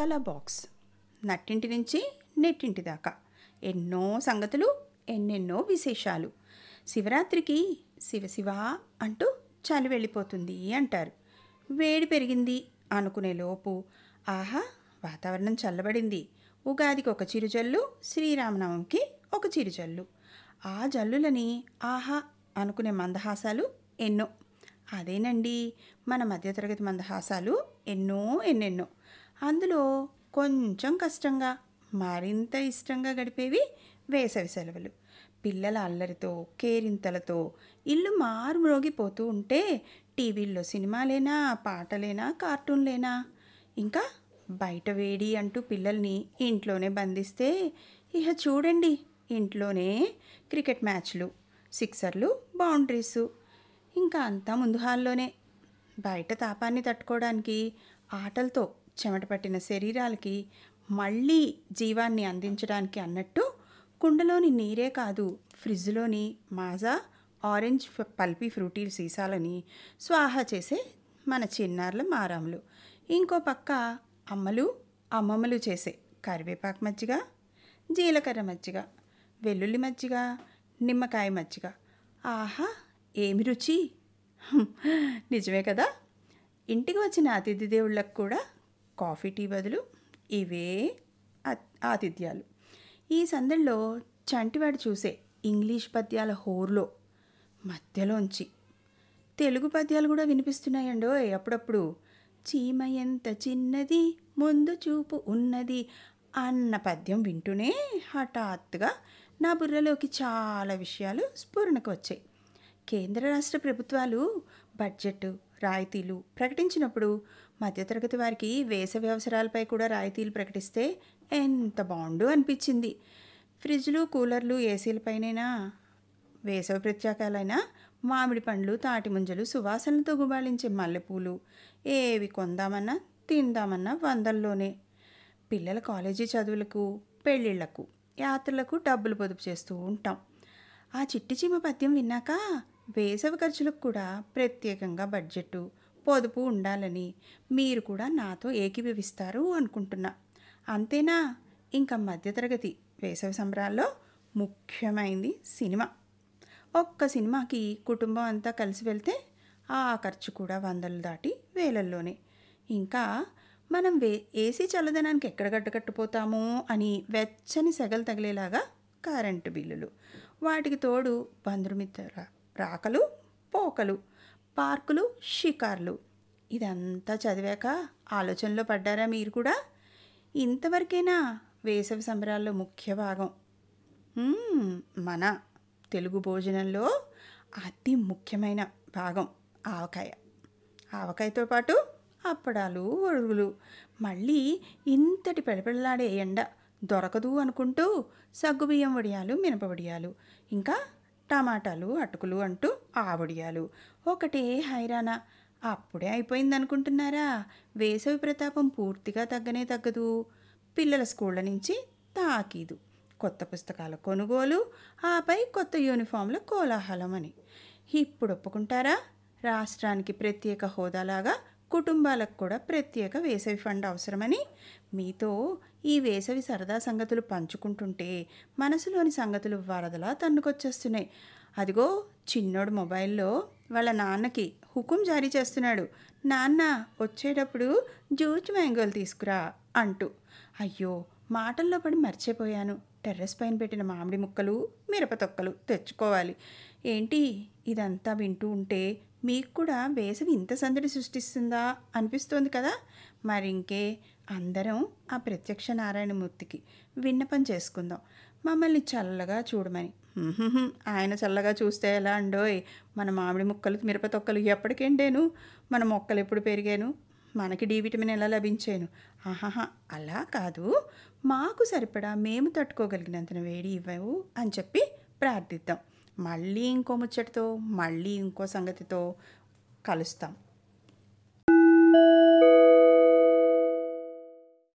తల బాక్స్. నట్టింటి నుంచి నెట్టింటి దాకా. ఎన్నో సంగతులు ఎన్నెన్నో విశేషాలు. శివరాత్రికి శివశివ అంటూ చలి వెళ్ళిపోతుంది అంటారు. వేడి పెరిగింది అనుకునే లోపు ఆహా వాతావరణం చల్లబడింది. ఉగాదికి ఒక చిరుజల్లు శ్రీరామనవమికి ఒక చిరుజల్లు. ఆ జల్లులని ఆహా అనుకునే మందహాసాలు ఎన్నో. అదేనండి మన మధ్యతరగతి మందహాసాలు ఎన్నో ఎన్నెన్నో. అందులో కొంచెం కష్టంగా మరింత ఇష్టంగా గడిపేవి వేసవి సెలవులు. పిల్లల అల్లరితో కేరింతలతో ఇల్లు మారుమ్రోగిపోతూ ఉంటే టీవీల్లో సినిమాలేనా పాటలేనా కార్టూన్లేనా? ఇంకా బయట వేడి అంటూ పిల్లల్ని ఇంట్లోనే బంధిస్తే ఇహ చూడండి ఇంట్లోనే క్రికెట్ మ్యాచ్లు సిక్సర్లు బౌండరీసు. ఇంకా అంతా ముందు హాల్లోనే. బయట తాపాన్ని తట్టుకోవడానికి ఆటలతో చెమట పట్టిన శరీరాలకి మళ్ళీ జీవాన్ని అందించడానికి అన్నట్టు కుండలోని నీరే కాదు ఫ్రిడ్జ్లోని మాజా ఆరెంజ్ పల్పీ ఫ్రూటీ సీసాలని స్వాహా చేసే మన చిన్నారుల మారాములు. ఇంకో పక్క అమ్మలు అమ్మమ్మలు చేసే కరివేపాకు మజ్జిగ జీలకర్ర మజ్జిగ వెల్లుల్లి మజ్జిగ నిమ్మకాయ మజ్జిగ. ఆహా ఏమి రుచి? నిజమే కదా? ఇంటికి వచ్చిన అతిథి దేవుళ్ళకు కూడా కాఫీ టీ బదులు ఇవే ఆతిథ్యాలు. ఈ సందడిలో చంటివాడు చూసే ఇంగ్లీష్ పద్యాల హోర్లో మధ్యలోంచి తెలుగు పద్యాలు కూడా వినిపిస్తున్నాయండో అప్పుడప్పుడు చీమ ఎంత చిన్నది ముందు చూపు ఉన్నది అన్న పద్యం వింటూనే హఠాత్తుగా నా బుర్రలోకి చాలా విషయాలు స్ఫురణకు వచ్చాయి. కేంద్ర రాష్ట్ర ప్రభుత్వాలు బడ్జెట్ రాయితీలు ప్రకటించినప్పుడు మధ్యతరగతి వారికి వేసవి అవసరాలపై కూడా రాయితీలు ప్రకటిస్తే ఎంత బాగుండు అనిపించింది. ఫ్రిడ్జ్లు కూలర్లు ఏసీలపైనైనా వేసవి ప్రత్యేకాలైనా మామిడి పండ్లు తాటి ముంజలు సువాసనలతో గుబాళించే మల్లెపూలు ఏవి కొందామన్నా తిందామన్నా వందల్లోనే. పిల్లల కాలేజీ చదువులకు పెళ్ళిళ్ళకు యాత్రలకు డబ్బులు పొదుపు చేస్తూ ఉంటాం. ఆ చిట్టి చీమ పద్యం విన్నాక వేసవి ఖర్చులకు కూడా ప్రత్యేకంగా బడ్జెట్ పొదుపు ఉండాలని మీరు కూడా నాతో ఏకీభవిస్తారు అనుకుంటున్నా. అంతేనా? ఇంకా మధ్యతరగతి వేసవి సంబరాల్లో ముఖ్యమైంది సినిమా. ఒక్క సినిమాకి కుటుంబం అంతా కలిసి వెళ్తే ఆ ఖర్చు కూడా వందలు దాటి వేలల్లోనే. ఇంకా మనం వే ఏసీ చల్లదనానికి ఎక్కడ గడ్డకట్టుపోతామో అని వెచ్చని సెగలు తగిలేలాగా కరెంటు బిల్లులు. వాటికి తోడు బంధుమిత్ర రాకలు పోకలు పార్కులు షికార్లు. ఇదంతా చదివాక ఆలోచనలో పడ్డారా మీరు కూడా? ఇంతవరకైనా వేసవి సంబరాల్లో ముఖ్య భాగం. మన తెలుగు భోజనంలో అతి ముఖ్యమైన భాగం ఆవకాయ. ఆవకాయతో పాటు అప్పడాలు ఒరుగులు మళ్ళీ ఇంతటి పెడపెడలాడే ఎండ దొరకదు అనుకుంటూ సగ్గుబియ్యం వడియాలు మినప వడియాలు. ఇంకా టమాటాలు అటుకులు అంటూ ఆవుడియాలు. ఒకటే హైరానా అప్పుడే అయిపోయింది అనుకుంటున్నారా వేసవి ప్రతాపం పూర్తిగా తగ్గనే తగ్గదు. పిల్లల స్కూళ్ళ నుంచి తాకీదు. కొత్త పుస్తకాల కొనుగోలు ఆపై కొత్త యూనిఫామ్ల కోలాహలం అని ఇప్పుడు ఒప్పుకుంటారా? రాష్ట్రానికి ప్రత్యేక హోదాలాగా కుటుంబాలకు కూడా ప్రత్యేక వేసవి ఫండ్ అవసరమని మీతో ఈ వేసవి సరదా సంగతులు పంచుకుంటుంటే మనసులోని సంగతులు వరదలా తన్నుకొచ్చేస్తున్నాయి. అదిగో చిన్నోడు మొబైల్లో వాళ్ళ నాన్నకి హుకుం జారీ చేస్తున్నాడు. నాన్న వచ్చేటప్పుడు జూజ్ మ్యాంగోలు తీసుకురా అంటూ. అయ్యో మాటల్లో పడి మర్చిపోయాను. టెర్రస్ పైన పెట్టిన మామిడి ముక్కలు మిరప తొక్కలు తెచ్చుకోవాలి. ఏంటి? ఇదంతా వింటూ ఉంటే మీకు కూడా వేసవి ఇంత సందడి సృష్టిస్తుందా అనిపిస్తోంది కదా? మరి ఇంకే అందరం ఆ ప్రత్యక్ష నారాయణమూర్తికి విన్నపం చేసుకుందాం. మమ్మల్ని చల్లగా చూడమని. ఆయన చల్లగా చూస్తే ఎలా అండోయ్? మన మామిడి ముక్కలు మిరప తొక్కలు ఎప్పటికెండేను మన మొక్కలు ఎప్పుడు పెరిగాను? మనకి డి విటమిన్ ఎలా లభించాను? ఆహాహా అలా కాదు. మాకు సరిపడా మేము తట్టుకోగలిగినంత వేడి ఇవ్వవు అని చెప్పి ప్రార్థిద్దాం. మళ్ళీ ఇంకో ముచ్చటితో మళ్ళీ ఇంకో సంగతితో కలుస్తాం.